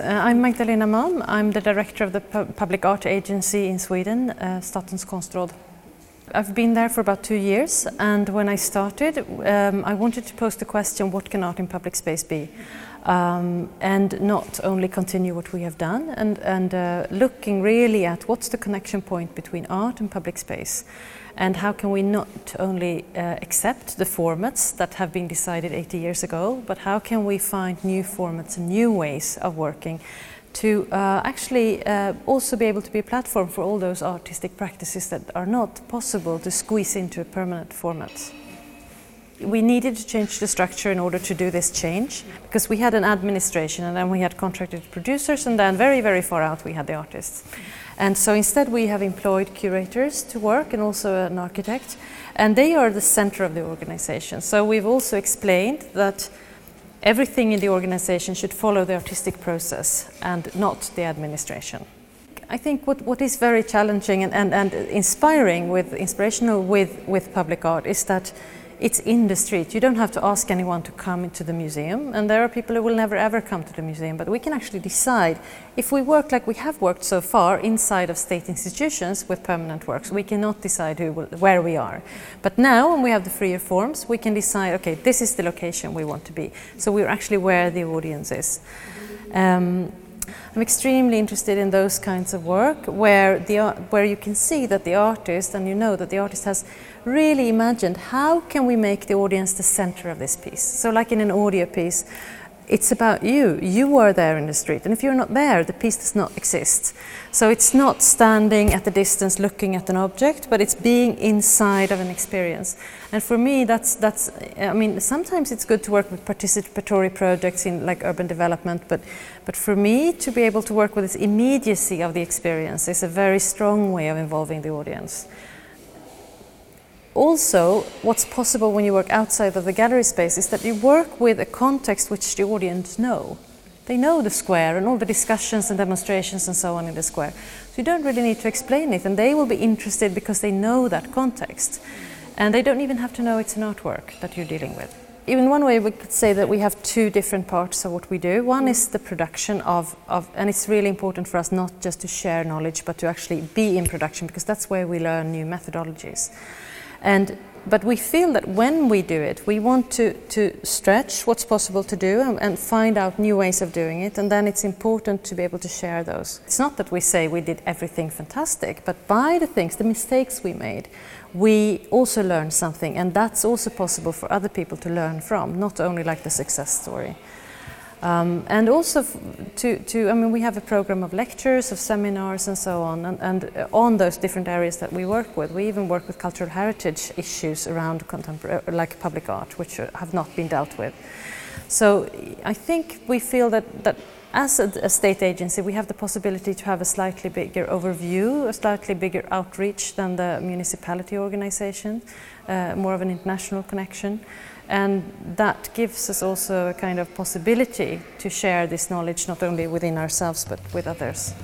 Uh, I'm Magdalena Malm. I'm the director of the Pu Public Art Agency in Sweden, uh, Statens konstråd. I've been there for about two years, and when I started, um, I wanted to pose the question what can art in public space be? Um, and not only continue what we have done, and, and uh, looking really at what's the connection point between art and public space, and how can we not only uh, accept the formats that have been decided 80 years ago, but how can we find new formats and new ways of working to uh, actually uh, also be able to be a platform for all those artistic practices that are not possible to squeeze into a permanent format. We needed to change the structure in order to do this change because we had an administration and then we had contracted producers and then very very far out we had the artists. And so instead we have employed curators to work and also an architect and they are the center of the organization. So we've also explained that everything in the organization should follow the artistic process and not the administration. I think what, what is very challenging and, and, and inspiring with inspirational with, with public art is that it's in the street. You don't have to ask anyone to come into the museum, and there are people who will never ever come to the museum, but we can actually decide if we work like we have worked so far inside of state institutions with permanent works, we cannot decide will, where we are. But now, when we have the freer forms, we can decide, okay, this is the location we want to be. So we're actually where the audience is. Um, I'm extremely interested in those kinds of work where, the, where you can see that the artist, and you know that the artist has really imagined how can we make the audience the center of this piece. So like in an audio piece, it's about you. You are there in the street. And if you're not there, the piece does not exist. So it's not standing at the distance looking at an object, but it's being inside of an experience. And for me, that's, that's I mean, sometimes it's good to work with participatory projects in like urban development, but, but for me, to be able to work with this immediacy of the experience is a very strong way of involving the audience also, what's possible when you work outside of the gallery space is that you work with a context which the audience know. They know the square and all the discussions and demonstrations and so on in the square. So you don't really need to explain it, and they will be interested because they know that context. And they don't even have to know it's an artwork that you're dealing with. In one way, we could say that we have two different parts of what we do. One is the production of, of, and it's really important for us not just to share knowledge, but to actually be in production, because that's where we learn new methodologies. And, but we feel that when we do it, we want to, to stretch what's possible to do and, and, find out new ways of doing it, and then it's important to be able to share those. It's not that we say we did everything fantastic, but by the things, the mistakes we made, we also learn something, and that's also possible for other people to learn from, not only like the success story. Um, and also to, to, I mean, we have a program of lectures, of seminars and so on, and, and uh, on those different areas that we work with. We even work with cultural heritage issues around contemporary, uh, like public art, which have not been dealt with. So I think we feel that, that as a, a, state agency, we have the possibility to have a slightly bigger overview, a slightly bigger outreach than the municipality organization, uh, more of an international connection. And that gives us also a kind of possibility to share this knowledge not only within ourselves but with others.